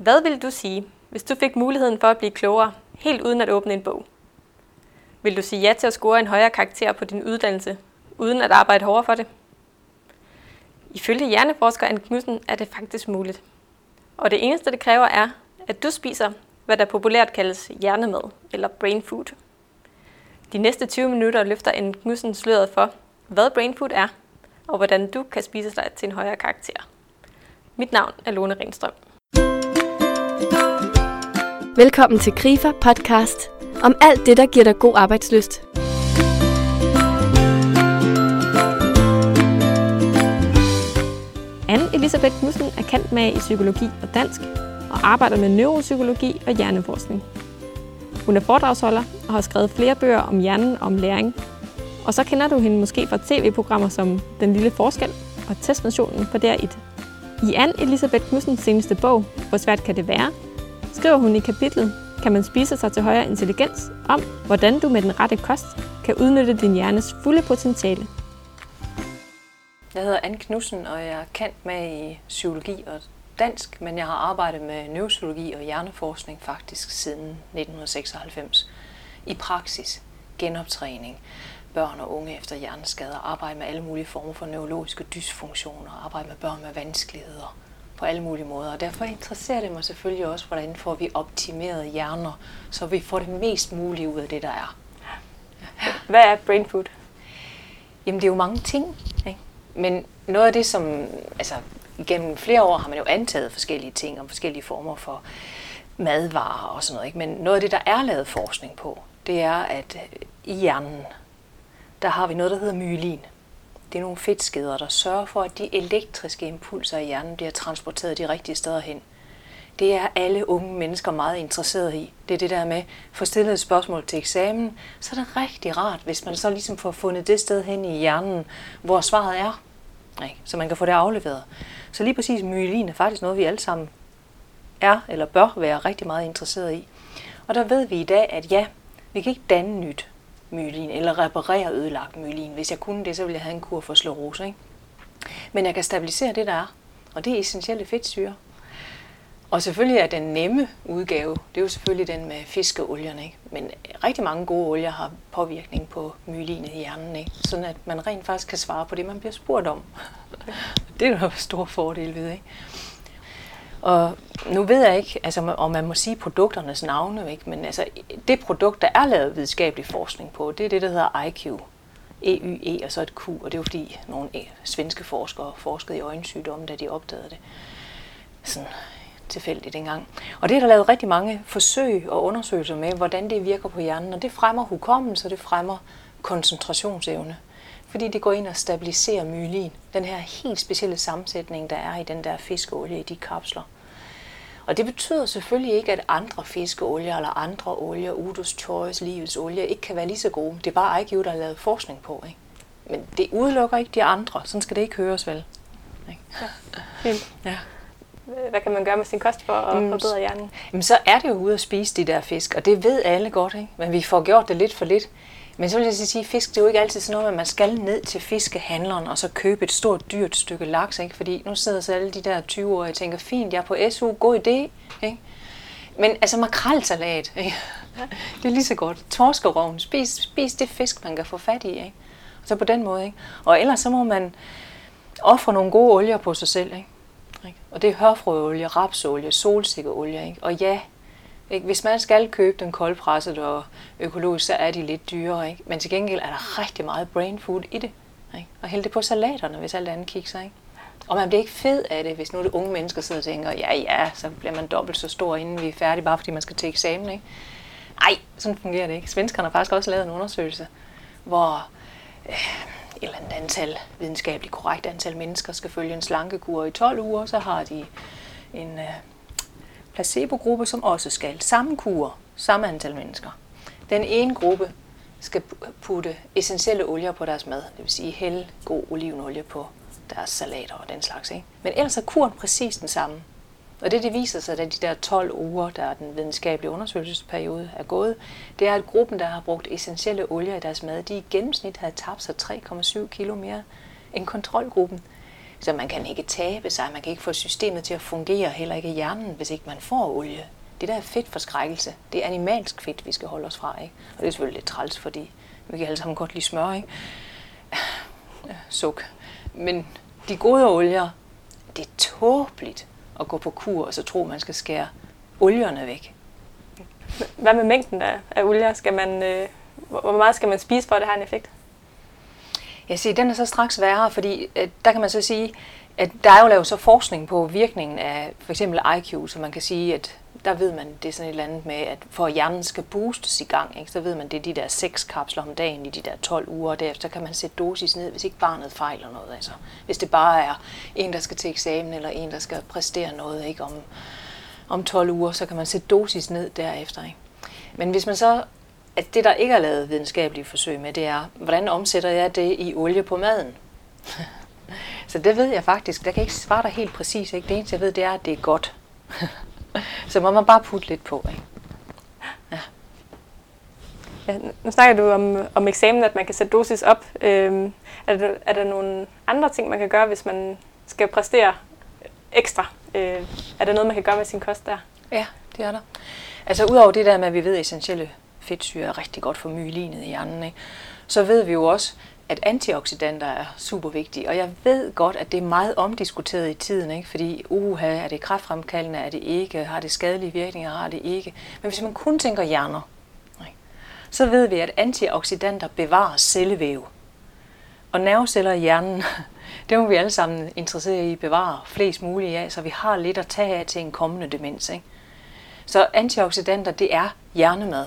Hvad vil du sige, hvis du fik muligheden for at blive klogere, helt uden at åbne en bog? Vil du sige ja til at score en højere karakter på din uddannelse, uden at arbejde hårdere for det? Ifølge hjerneforsker Anne Knudsen er det faktisk muligt. Og det eneste, det kræver, er, at du spiser, hvad der populært kaldes hjernemad, eller brain food. De næste 20 minutter løfter Anne Knudsen sløret for, hvad brain food er, og hvordan du kan spise dig til en højere karakter. Mit navn er Lone Ringstrøm. Velkommen til Grifer podcast om alt det, der giver dig god arbejdsløst. Anne Elisabeth Knudsen er kendt med i psykologi og dansk, og arbejder med neuropsykologi og hjerneforskning. Hun er foredragsholder og har skrevet flere bøger om hjernen og om læring. Og så kender du hende måske fra tv-programmer som Den Lille Forskel og Testnationen på DR1. I Anne Elisabeth Knudsens seneste bog, Hvor svært kan det være, skriver hun i kapitlet Kan man spise sig til højere intelligens om, hvordan du med den rette kost kan udnytte din hjernes fulde potentiale. Jeg hedder Anne Knudsen, og jeg er kendt med i psykologi og dansk, men jeg har arbejdet med neuropsykologi og hjerneforskning faktisk siden 1996. I praksis, genoptræning, børn og unge efter hjerneskader, arbejde med alle mulige former for neurologiske dysfunktioner, arbejde med børn med vanskeligheder på alle mulige måder. Og derfor interesserer det mig selvfølgelig også, hvordan får vi optimeret hjerner, så vi får det mest mulige ud af det, der er. Hvad er brain food? Jamen det er jo mange ting, ikke? men noget af det, som altså, gennem flere år har man jo antaget forskellige ting om forskellige former for madvarer og sådan noget. Ikke? Men noget af det, der er lavet forskning på, det er, at i hjernen, der har vi noget, der hedder myelin. Det er nogle fedtskeder, der sørger for, at de elektriske impulser i hjernen bliver transporteret de rigtige steder hen. Det er alle unge mennesker meget interesserede i. Det er det der med, få stillet et spørgsmål til eksamen, så er det rigtig rart, hvis man så ligesom får fundet det sted hen i hjernen, hvor svaret er. Ikke? Så man kan få det afleveret. Så lige præcis myelin er faktisk noget, vi alle sammen er eller bør være rigtig meget interesseret i. Og der ved vi i dag, at ja, vi kan ikke danne nyt myelin eller reparere ødelagt myelin. Hvis jeg kunne det, så ville jeg have en kur for sklerose. Ikke? Men jeg kan stabilisere det, der er. Og det er essentielle fedtsyre. Og selvfølgelig er den nemme udgave, det er jo selvfølgelig den med fiskeolierne. Ikke? Men rigtig mange gode olier har påvirkning på myelinet i hjernen, ikke? sådan at man rent faktisk kan svare på det, man bliver spurgt om. det er jo en stor fordel ved. Ikke? Og nu ved jeg ikke, altså, om man må sige produkternes navne, ikke? men altså, det produkt, der er lavet videnskabelig forskning på, det er det, der hedder IQ. EYE og så et Q, og det er jo fordi nogle e- svenske forskere forskede i øjensygdomme, da de opdagede det. Sådan tilfældigt engang. Og det er der lavet rigtig mange forsøg og undersøgelser med, hvordan det virker på hjernen, og det fremmer hukommelse, og det fremmer koncentrationsevne. Fordi det går ind og stabiliserer myelin, den her helt specielle sammensætning, der er i den der fiskeolie i de kapsler. Og det betyder selvfølgelig ikke, at andre fiskeolier eller andre olier, Udus Choice, livets olie, ikke kan være lige så gode. Det er bare IQ, der er lavet forskning på. Ikke? Men det udelukker ikke de andre. Sådan skal det ikke høres vel. Ikke? Ja, fint. Ja hvad kan man gøre med sin kost for at mm, forbedre hjernen? Jamen, så er det jo ude at spise de der fisk, og det ved alle godt, ikke? men vi får gjort det lidt for lidt. Men så vil jeg sige, at fisk det er jo ikke altid sådan noget, at man skal ned til fiskehandleren og så købe et stort, dyrt stykke laks. Ikke? Fordi nu sidder så alle de der 20 år og tænker, fint, jeg er på SU, god idé. Ikke? Men altså makrelsalat, ikke? det er lige så godt. Torskeroven, spis, spis det fisk, man kan få fat i. Ikke? Så på den måde. Ikke? Og ellers så må man ofre nogle gode olier på sig selv. Ikke? Og det er hørfrøolie, rapsolie, solsikkeolie. Ikke? Og ja, ikke? hvis man skal købe den koldpresset og økologisk, så er de lidt dyrere. Ikke? Men til gengæld er der rigtig meget brain food i det. Ikke? Og hælde det på salaterne, hvis alt andet kigger. Ikke? Og man bliver ikke fed af det, hvis nu det unge mennesker sidder og tænker, ja ja, så bliver man dobbelt så stor, inden vi er færdige, bare fordi man skal til eksamen. Ikke? Nej, sådan fungerer det ikke. Svenskerne har faktisk også lavet en undersøgelse, hvor øh, et eller andet antal, videnskabeligt korrekt antal mennesker skal følge en slankekur i 12 uger, så har de en øh, placebo-gruppe, som også skal samme kur, samme antal mennesker. Den ene gruppe skal putte essentielle olier på deres mad, det vil sige hælde god olivenolie på deres salater og den slags. Ikke? Men ellers er kuren præcis den samme. Og det, det viser sig, da de der 12 uger, der er den videnskabelige undersøgelsesperiode, er gået, det er, at gruppen, der har brugt essentielle olier i deres mad, de i gennemsnit havde tabt sig 3,7 kilo mere end kontrolgruppen. Så man kan ikke tabe sig, man kan ikke få systemet til at fungere, heller ikke hjernen, hvis ikke man får olie. Det der er fedtforskrækkelse, det er animalsk fedt, vi skal holde os fra. Ikke? Og det er selvfølgelig lidt træls, fordi vi kan alle sammen godt lide smør, ikke? Suk. Men de gode olier, det er tåbeligt at gå på kur og så tro, man skal skære olierne væk. Hvad med mængden af, af olier? Skal man, øh, hvor meget skal man spise for, at det har en effekt? Ja, se, den er så straks værre, fordi øh, der kan man så sige, at der er jo lavet så forskning på virkningen af for eksempel IQ, så man kan sige, at der ved man, det er sådan et eller andet med, at for at hjernen skal boostes i gang, ikke, så ved man, det er de der seks kapsler om dagen i de der 12 uger, og derefter kan man sætte dosis ned, hvis ikke barnet fejler noget. Altså, hvis det bare er en, der skal til eksamen, eller en, der skal præstere noget ikke, om, om 12 uger, så kan man sætte dosis ned derefter. Ikke? Men hvis man så, at det der ikke er lavet videnskabelige forsøg med, det er, hvordan omsætter jeg det i olie på maden? så det ved jeg faktisk. Der kan ikke svare dig helt præcis. Ikke? Det eneste, jeg ved, det er, at det er godt. så må man bare putte lidt på. Ikke? Ja. Ja, nu snakker du om, om eksamen, at man kan sætte dosis op. Øhm, er, der, er der nogle andre ting, man kan gøre, hvis man skal præstere ekstra? Øh, er der noget, man kan gøre med sin kost der? Ja, det er der. Altså udover det der med, at vi ved, essentielle fedtsyre er rigtig godt for myelinet i hjernen, ikke? så ved vi jo også, at antioxidanter er super vigtige. Og jeg ved godt, at det er meget omdiskuteret i tiden, ikke? fordi uha, er det kræftfremkaldende, er det ikke, har det skadelige virkninger, har det ikke. Men hvis man kun tænker hjerner, ikke? så ved vi, at antioxidanter bevarer cellevæv. Og nerveceller i hjernen, det må vi alle sammen interessere i at bevare flest muligt af, så vi har lidt at tage af til en kommende demens. Ikke? Så antioxidanter, det er hjernemad.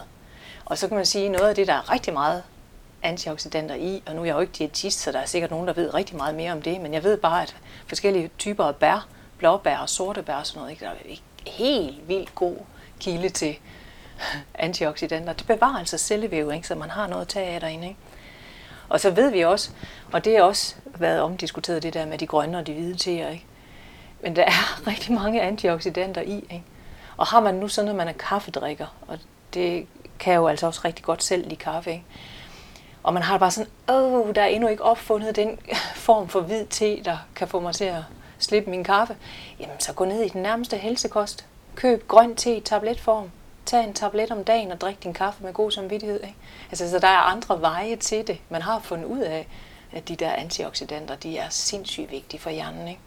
Og så kan man sige, noget af det, der er rigtig meget antioxidanter i, og nu er jeg jo ikke diætist, så der er sikkert nogen, der ved rigtig meget mere om det, men jeg ved bare, at forskellige typer af bær, blåbær og sorte bær og sådan noget, ikke, der er ikke helt vildt god kilde til antioxidanter. Det bevarer altså cellevæv, ikke, så man har noget at tage af derinde. Ikke? Og så ved vi også, og det er også været omdiskuteret, det der med de grønne og de hvide teer, ikke? men der er rigtig mange antioxidanter i. Ikke? Og har man nu sådan, at man er kaffedrikker, og det kan jo altså også rigtig godt selv lide kaffe, ikke? og man har bare sådan, åh, der er endnu ikke opfundet den form for hvid te, der kan få mig til at slippe min kaffe, jamen så gå ned i den nærmeste helsekost. Køb grøn te i tabletform. Tag en tablet om dagen og drik din kaffe med god samvittighed. Ikke? Altså, så der er andre veje til det. Man har fundet ud af, at de der antioxidanter, de er sindssygt vigtige for hjernen. Ikke?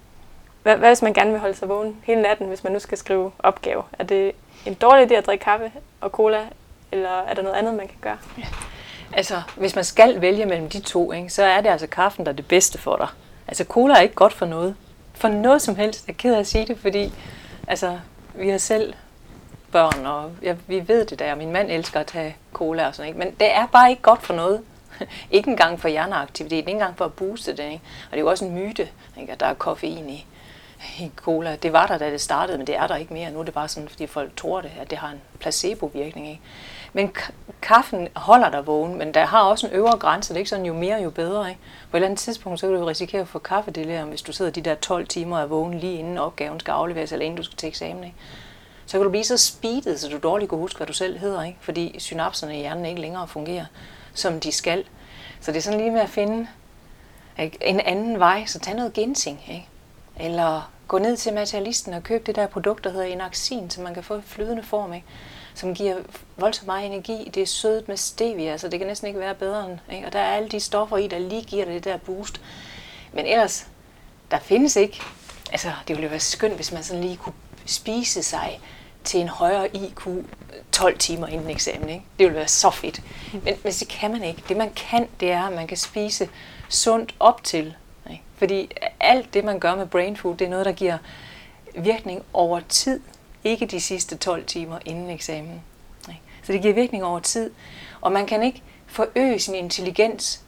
Hvad, hvad hvis man gerne vil holde sig vågen hele natten, hvis man nu skal skrive opgave? Er det en dårlig idé at drikke kaffe og cola, eller er der noget andet, man kan gøre? Ja. Altså, hvis man skal vælge mellem de to, ikke, så er det altså kaffen, der er det bedste for dig. Altså, cola er ikke godt for noget. For noget som helst. Jeg er ked af at sige det, fordi altså, vi har selv børn, og ja, vi ved det der. Min mand elsker at tage cola og sådan ikke? Men det er bare ikke godt for noget. ikke engang for hjerneaktivitet, ikke engang for at booste det. Ikke? Og det er jo også en myte, ikke? at der er koffein i, i cola. Det var der, da det startede, men det er der ikke mere. Nu er det bare sådan, fordi folk tror det, at det har en placebo-virkning. Ikke? Men kaffen holder dig vågen, men der har også en øvre grænse. Det er ikke sådan, jo mere, jo bedre. Ikke? På et eller andet tidspunkt, så kan du risikere at få kaffedelirium, hvis du sidder de der 12 timer af vågen lige inden opgaven skal afleveres, eller inden du skal til eksamen. Ikke? Så kan du blive så speedet, så du dårligt kan huske, hvad du selv hedder, ikke? fordi synapserne i hjernen ikke længere fungerer, som de skal. Så det er sådan lige med at finde ikke? en anden vej, så tag noget ginseng. Ikke? Eller gå ned til materialisten og køb det der produkt, der hedder Enaxin, som man kan få i flydende form. Ikke? Som giver voldsomt meget energi. Det er sødet med stevia, så det kan næsten ikke være bedre end. Ikke? Og der er alle de stoffer i, der lige giver det der boost. Men ellers, der findes ikke. Altså, det ville jo være skønt, hvis man sådan lige kunne spise sig til en højere IQ 12 timer inden eksamen. Ikke? Det ville være så fedt. Men, men det kan man ikke. Det man kan, det er, at man kan spise sundt op til. Ikke? Fordi alt det, man gør med brain food, det er noget, der giver virkning over tid. Ikke de sidste 12 timer inden eksamen. Så det giver virkning over tid. Og man kan ikke forøge sin intelligens,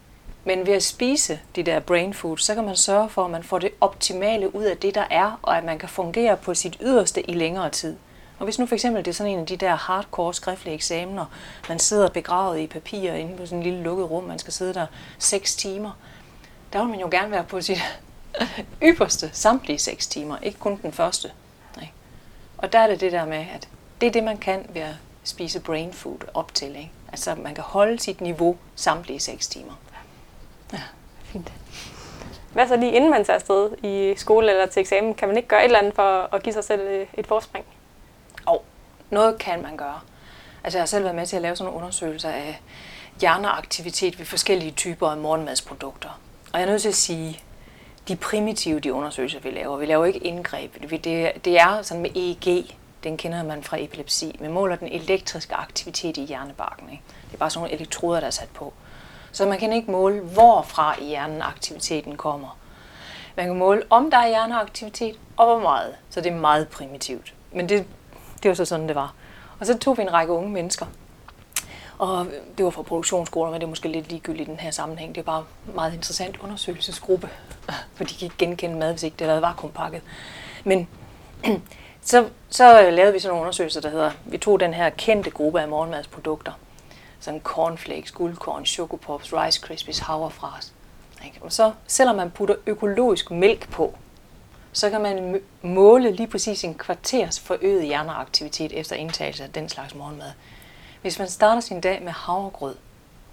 men ved at spise de der brain food, så kan man sørge for, at man får det optimale ud af det, der er, og at man kan fungere på sit yderste i længere tid. Og hvis nu for eksempel det er sådan en af de der hardcore skriftlige eksamener, man sidder begravet i papir inde på sådan en lille lukket rum, man skal sidde der 6 timer, der vil man jo gerne være på sit ypperste samtlige 6 timer, ikke kun den første. Og der er det det der med, at det er det, man kan ved at spise brain food op til. Ikke? Altså, man kan holde sit niveau samtlige 6 timer. Ja, fint. Hvad så lige inden man tager afsted i skole eller til eksamen? Kan man ikke gøre et eller andet for at give sig selv øh, et forspring? Og noget kan man gøre. Altså jeg har selv været med til at lave sådan nogle undersøgelser af hjerneaktivitet ved forskellige typer af morgenmadsprodukter. Og jeg er nødt til at sige, de primitive de undersøgelser, vi laver, vi laver ikke indgreb. Det, det er sådan med EEG, den kender man fra epilepsi. Man måler den elektriske aktivitet i hjernebarken. Ikke? Det er bare sådan nogle elektroder, der er sat på. Så man kan ikke måle, hvorfra i hjernen aktiviteten kommer. Man kan måle, om der er hjerneaktivitet, og hvor meget. Så det er meget primitivt. Men det, det var så sådan, det var. Og så tog vi en række unge mennesker. Og det var fra produktionsskoler, men det er måske lidt ligegyldigt i den her sammenhæng. Det er bare en meget interessant undersøgelsesgruppe, for de kan ikke genkende mad, hvis ikke det havde vakuumpakket. Men så, så lavede vi sådan nogle undersøgelser, der hedder, vi tog den her kendte gruppe af morgenmadsprodukter, sådan cornflakes, guldkorn, chocopops, rice krispies, havrefras. Og så, selvom man putter økologisk mælk på, så kan man måle lige præcis en kvarters forøget hjerneaktivitet efter indtagelse af den slags morgenmad. Hvis man starter sin dag med havregrød,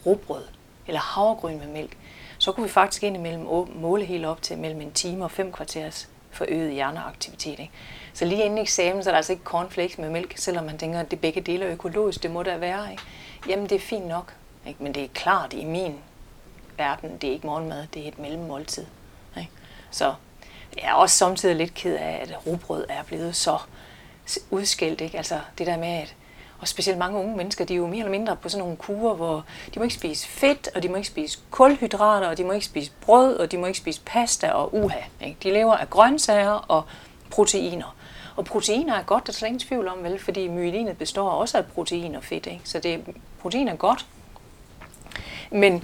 rugbrød eller havregryn med mælk, så kunne vi faktisk indimellem måle helt op til mellem en time og fem kvarters forøget hjerneaktivitet. Ikke? Så lige inden eksamen, så er der altså ikke cornflakes med mælk, selvom man tænker, at det begge dele er økologisk, det må der være. Ikke? Jamen det er fint nok, ikke? men det er klart i min verden, det er ikke morgenmad, det er et mellemmåltid. Ikke? Så jeg er også samtidig lidt ked af, at rugbrød er blevet så udskældt. Ikke? Altså det der med, at og specielt mange unge mennesker, de er jo mere eller mindre på sådan nogle kurer, hvor de må ikke spise fedt, og de må ikke spise kulhydrater, og de må ikke spise brød, og de må ikke spise pasta og uha. Ikke? De lever af grøntsager og proteiner. Og proteiner er godt, det er der ingen tvivl om, vel? fordi myelinet består også af protein og fedt. Ikke? Så det, protein er godt. Men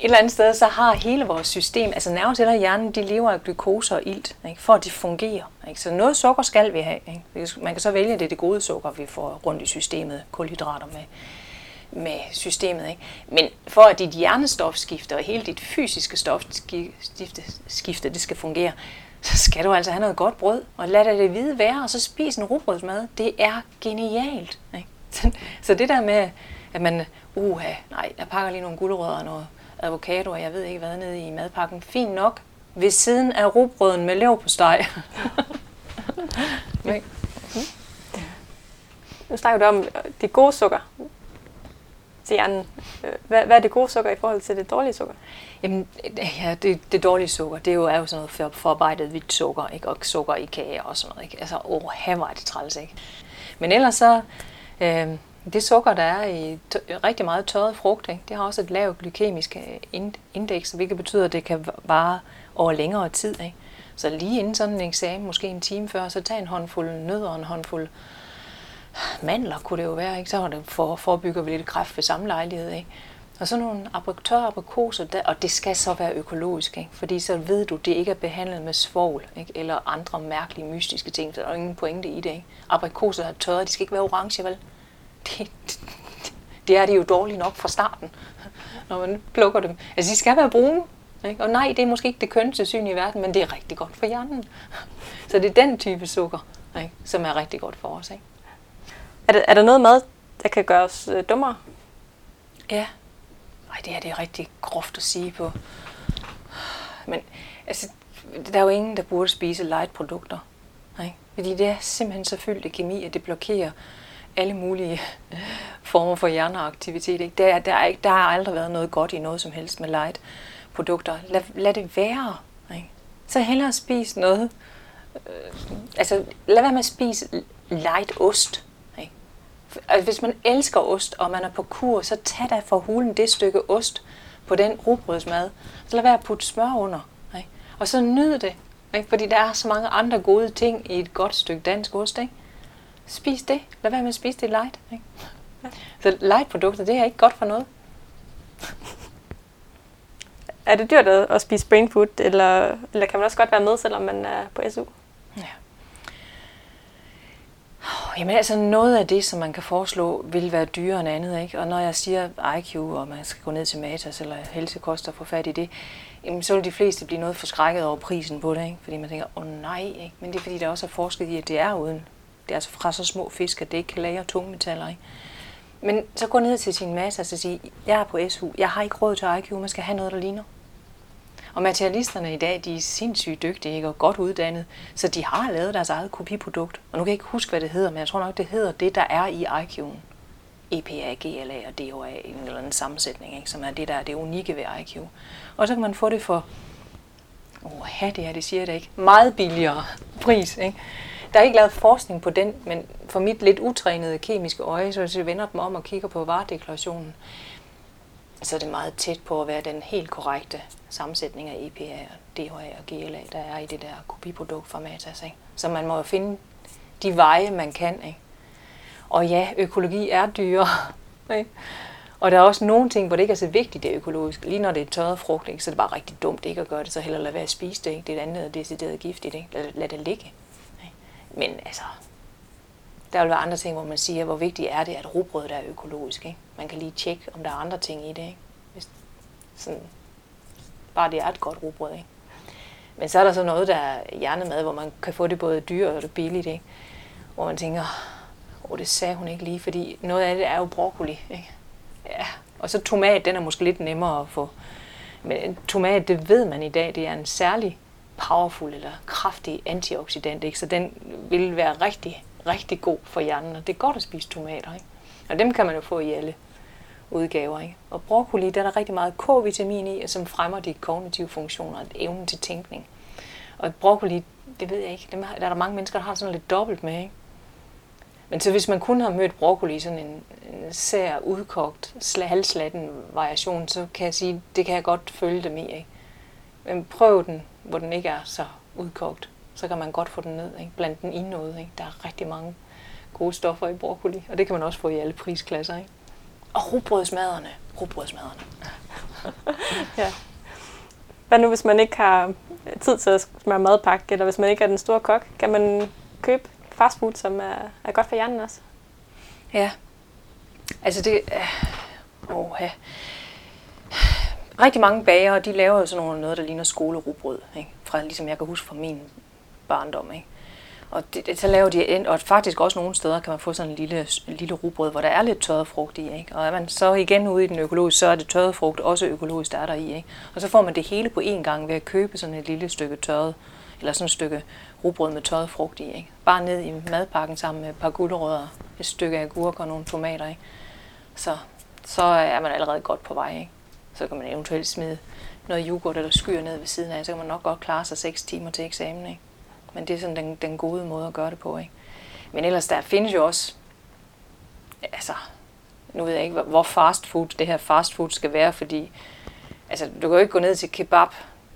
et eller andet sted, så har hele vores system, altså nerveceller i hjernen, de lever af glukose og ilt, ikke? for at de fungerer. Ikke? Så noget sukker skal vi have. Ikke? Man kan så vælge, at det er det gode sukker, vi får rundt i systemet, kulhydrater med, med systemet. Ikke? Men for at dit hjernestofskifte og hele dit fysiske stofskifte skifte, det skal fungere, så skal du altså have noget godt brød, og lad det hvide være, og så spis en rugbrødsmad. Det er genialt. Ikke? Så det der med, at man, uha, nej, jeg pakker lige nogle gulerødder og noget avocado, og jeg ved ikke hvad, nede i madpakken. Fint nok. Ved siden af rugbrøden med lev på steg. okay. Nu snakker du om øh, det gode sukker til hjernen. Øh, hvad, hvad er det gode sukker i forhold til det dårlige sukker? Jamen, ja, det, det dårlige sukker, det er jo, er jo sådan noget for, forarbejdet hvidt sukker, ikke? og sukker i kage og sådan noget. Ikke? Altså, åh, her var det træls, ikke? Men ellers så, øh, det sukker, der er i rigtig meget tørret frugt, ikke? det har også et lavt glykemisk øh, indeks, hvilket betyder, at det kan vare over længere tid. Ikke? Så lige inden sådan en eksamen, måske en time før, så tag en håndfuld nødder og en håndfuld mandler, kunne det jo være. Ikke? Så det for, forebygger vi lidt kræft ved samme lejlighed. Ikke? Og så nogle tørre aprikoser, der, og det skal så være økologisk, ikke? fordi så ved du, det ikke er behandlet med svovl ikke? eller andre mærkelige, mystiske ting, så der er ingen pointe i det. Ikke? Aprikoser er tørre, de skal ikke være orange, vel? Det, det er de jo dårligt nok fra starten, når man plukker dem. Altså, de skal være brune. Ikke? Og nej, det er måske ikke det kønneste syn i verden, men det er rigtig godt for hjernen. Så det er den type sukker, ikke? som er rigtig godt for os. Ikke? Er, der, er der noget mad, der kan gøre os øh, dummere? Ja. Nej, det er det rigtig groft at sige på. Men altså, der er jo ingen, der burde spise light produkter. Ikke? Fordi det er simpelthen så fyldt af kemi, at det blokerer alle mulige former for hjerneaktivitet. Ikke? Der, der, er ikke, der har aldrig været noget godt i noget som helst med light produkter. Lad, lad det være. Ikke? Så hellere spise noget. Øh, altså, lad være med at spise light ost. Ikke? Altså, hvis man elsker ost, og man er på kur, så tag da for hulen det stykke ost på den rugbrødsmad. Så lad være at putte smør under. Ikke? Og så nyd det. Ikke? Fordi der er så mange andre gode ting i et godt stykke dansk ost. Ikke? Spis det. Lad være med at spise det light. Ikke? Ja. Så light-produkter, det er ikke godt for noget. er det dyrt at, spise brain food, eller, eller kan man også godt være med, selvom man er på SU? Ja. Jamen altså noget af det, som man kan foreslå, vil være dyrere end andet. Ikke? Og når jeg siger IQ, og man skal gå ned til Matas eller helsekost og få fat i det, jamen, så vil de fleste blive noget forskrækket over prisen på det. Ikke? Fordi man tænker, åh oh, nej, ikke? men det er fordi, der også er forsket i, at det er uden det er altså fra så små fisk, at det ikke kan lære tungmetaller. Ikke? Men så gå ned til sin masse og sige, jeg er på SU, jeg har ikke råd til IQ, man skal have noget, der ligner. Og materialisterne i dag, de er sindssygt dygtige ikke? og godt uddannet, så de har lavet deres eget kopiprodukt. Og nu kan jeg ikke huske, hvad det hedder, men jeg tror nok, det hedder det, der er i IQ'en. EPA, GLA og DHA i en eller anden sammensætning, ikke? som er det, der er det unikke ved IQ. Og så kan man få det for, oh, det her, det siger jeg da ikke, meget billigere pris. Ikke? Der er ikke lavet forskning på den, men for mit lidt utrænede kemiske øje, så hvis jeg vender dem om og kigger på varedeklarationen, så er det meget tæt på at være den helt korrekte sammensætning af EPA, DHA og GLA, der er i det der kopiprodukt fra Matas. Altså, ikke? Så man må jo finde de veje, man kan. Ikke? Og ja, økologi er dyre. Ikke? Og der er også nogle ting, hvor det ikke er så vigtigt, det er økologisk. Lige når det er tørret frugt, ikke, så er det bare rigtig dumt ikke at gøre det, så heller lade være at spise det. Ikke? Det er et andet decideret giftigt. Ikke? Lad, lad det ligge. Men altså, der vil være andre ting, hvor man siger, hvor vigtigt er det, at rugbrødet er økologisk. Ikke? Man kan lige tjekke, om der er andre ting i det. Ikke? Hvis sådan, bare det er et godt rugbrød. Ikke? Men så er der så noget, der er hjernemad, hvor man kan få det både dyrt og det billigt. Ikke? Hvor man tænker, åh, det sagde hun ikke lige, fordi noget af det er jo broccoli. Ikke? Ja. Og så tomat, den er måske lidt nemmere at få. Men tomat, det ved man i dag, det er en særlig powerful eller kraftig antioxidant, ikke? så den vil være rigtig, rigtig god for hjernen, og det er godt at spise tomater. Ikke? Og dem kan man jo få i alle udgaver. Ikke? Og broccoli, der er der rigtig meget K-vitamin i, som fremmer de kognitive funktioner og evnen til tænkning. Og broccoli, det ved jeg ikke, dem, der er der mange mennesker, der har sådan lidt dobbelt med. Ikke? Men så hvis man kun har mødt broccoli i sådan en, en sær, udkogt, halvslatten variation, så kan jeg sige, det kan jeg godt følge dem i. Ikke? Men prøv den, hvor den ikke er så udkogt. Så kan man godt få den ned, ikke? blandt den i noget. Ikke? Der er rigtig mange gode stoffer i broccoli, og det kan man også få i alle prisklasser. Ikke? Og rugbrødsmaderne. Rugbrødsmaderne. ja. Hvad nu, hvis man ikke har tid til at smøre madpakke, eller hvis man ikke er den store kok? Kan man købe fastfood, som er, er godt for hjernen også? Ja. Altså det... Øh, åh, ja. Rigtig mange bagere, de laver jo sådan noget, noget der ligner skolerugbrød, ikke? Fra, ligesom jeg kan huske fra min barndom. Ikke? Og det, det, så laver de, og faktisk også nogle steder kan man få sådan en lille, lille rugbrød, hvor der er lidt tørret frugt i. Ikke? Og er man så igen ude i den økologiske, så er det tørret frugt også økologisk, der er der i. Ikke? Og så får man det hele på én gang ved at købe sådan et lille stykke tørret, eller sådan et stykke rugbrød med tørret frugt i. Ikke? Bare ned i madpakken sammen med et par gulerødder, et stykke agurk og nogle tomater. Ikke? Så, så er man allerede godt på vej. Ikke? Så kan man eventuelt smide noget yoghurt eller skyer ned ved siden af, så kan man nok godt klare sig 6 timer til eksamen. Ikke? Men det er sådan den, den gode måde at gøre det på. Ikke? Men ellers der findes jo også, altså, nu ved jeg ikke, hvor fast food det her fast food skal være, fordi altså, du kan jo ikke gå ned til kebab,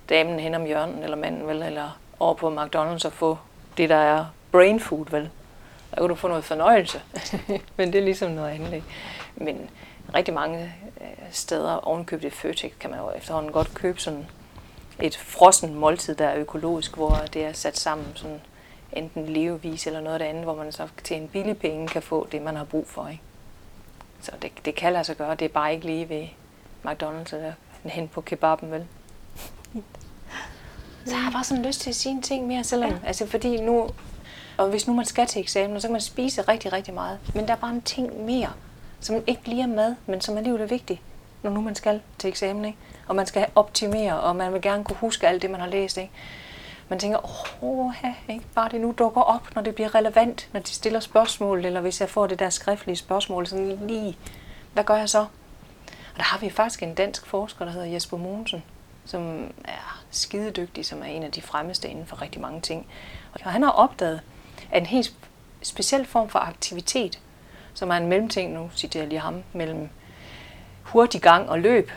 damen hen om hjørnet, eller manden, vel, eller over på McDonald's og få det, der er brain food, vel. Der kan du få noget fornøjelse, men det er ligesom noget andet. Ikke? Men rigtig mange øh, steder ovenkøbt i Føtex kan man jo efterhånden godt købe sådan et frossen måltid, der er økologisk, hvor det er sat sammen sådan enten levevis eller noget andet, hvor man så til en billig penge kan få det, man har brug for. Ikke? Så det, det kan lade sig gøre, det er bare ikke lige ved McDonald's eller hen på kebaben, vel? Så har jeg bare sådan lyst til at sige en ting mere, selvom, ja. altså fordi nu, og hvis nu man skal til eksamen, så kan man spise rigtig, rigtig meget, men der er bare en ting mere, som ikke lige er mad, men som alligevel er vigtig, når nu man skal til eksamen, ikke? og man skal optimere, og man vil gerne kunne huske alt det, man har læst. Ikke? Man tænker, åh, ikke? bare det nu dukker op, når det bliver relevant, når de stiller spørgsmål, eller hvis jeg får det der skriftlige spørgsmål, sådan lige, hvad gør jeg så? Og der har vi faktisk en dansk forsker, der hedder Jesper Mogensen, som er skidedygtig, som er en af de fremmeste inden for rigtig mange ting. Og han har opdaget, at en helt speciel form for aktivitet, som er en mellemting, nu citerer jeg lige ham, mellem hurtig gang og løb,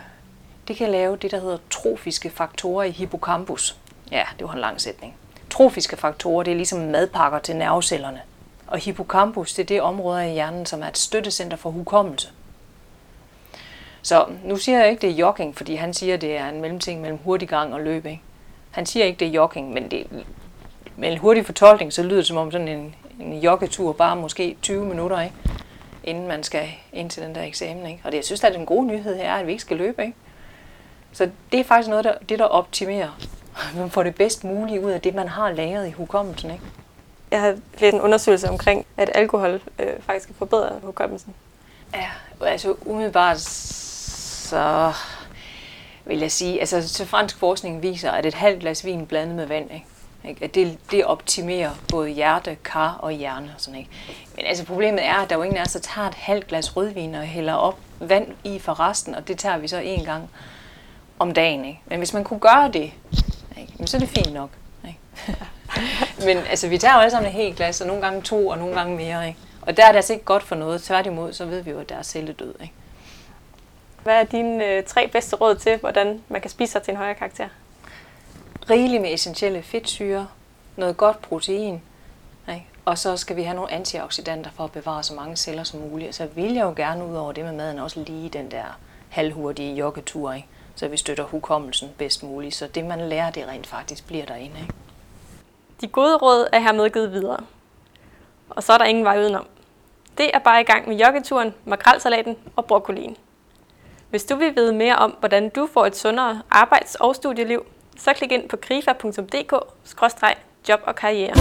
det kan lave det, der hedder trofiske faktorer i hippocampus. Ja, det var en lang sætning. Trofiske faktorer, det er ligesom madpakker til nervecellerne. Og hippocampus, det er det område i hjernen, som er et støttecenter for hukommelse. Så nu siger jeg ikke, det er jogging, fordi han siger, det er en mellemting mellem hurtig gang og løb. Ikke? Han siger ikke, det er jogging, men det, med en hurtig fortolkning, så lyder det som om sådan en, en joggetur, bare måske 20 minutter, ikke? inden man skal ind til den der eksamen. Ikke? Og det, jeg synes, at den gode nyhed her er, at vi ikke skal løbe. Ikke? Så det er faktisk noget, der, det, der optimerer. Man får det bedst mulige ud af det, man har lagret i hukommelsen. Ikke? Jeg har læst en undersøgelse omkring, at alkohol øh, faktisk kan forbedre hukommelsen. Ja, altså umiddelbart så vil jeg sige. Altså, så fransk forskning viser, at et halvt glas vin blandet med vand, ikke? Ikke? At det, det optimerer både hjerte, kar og hjerne. Og sådan, ikke? Men altså, problemet er, at der jo ingen af os, der tager et halvt glas rødvin og hælder op vand i for resten, og det tager vi så en gang om dagen. Ikke? Men hvis man kunne gøre det, ikke? så er det fint nok. Ikke? Men altså, vi tager jo alle sammen et helt glas, og nogle gange to, og nogle gange mere. Ikke? Og der er det altså ikke godt for noget. Tværtimod, så ved vi jo, at der er celledød. Ikke? Hvad er dine øh, tre bedste råd til, hvordan man kan spise sig til en højere karakter? Rigeligt med essentielle fedtsyre, noget godt protein, ikke? og så skal vi have nogle antioxidanter for at bevare så mange celler som muligt. Så vil jeg jo gerne ud over det med maden også lige den der halvhurtige joggetur, ikke? så vi støtter hukommelsen bedst muligt. Så det, man lærer, det rent faktisk bliver derinde. Ikke? De gode råd er hermed givet videre. Og så er der ingen vej udenom. Det er bare i gang med joggeturen, makrelsalaten og broccolien. Hvis du vil vide mere om, hvordan du får et sundere arbejds- og studieliv, så klik ind på grifa.dk-job og karriere.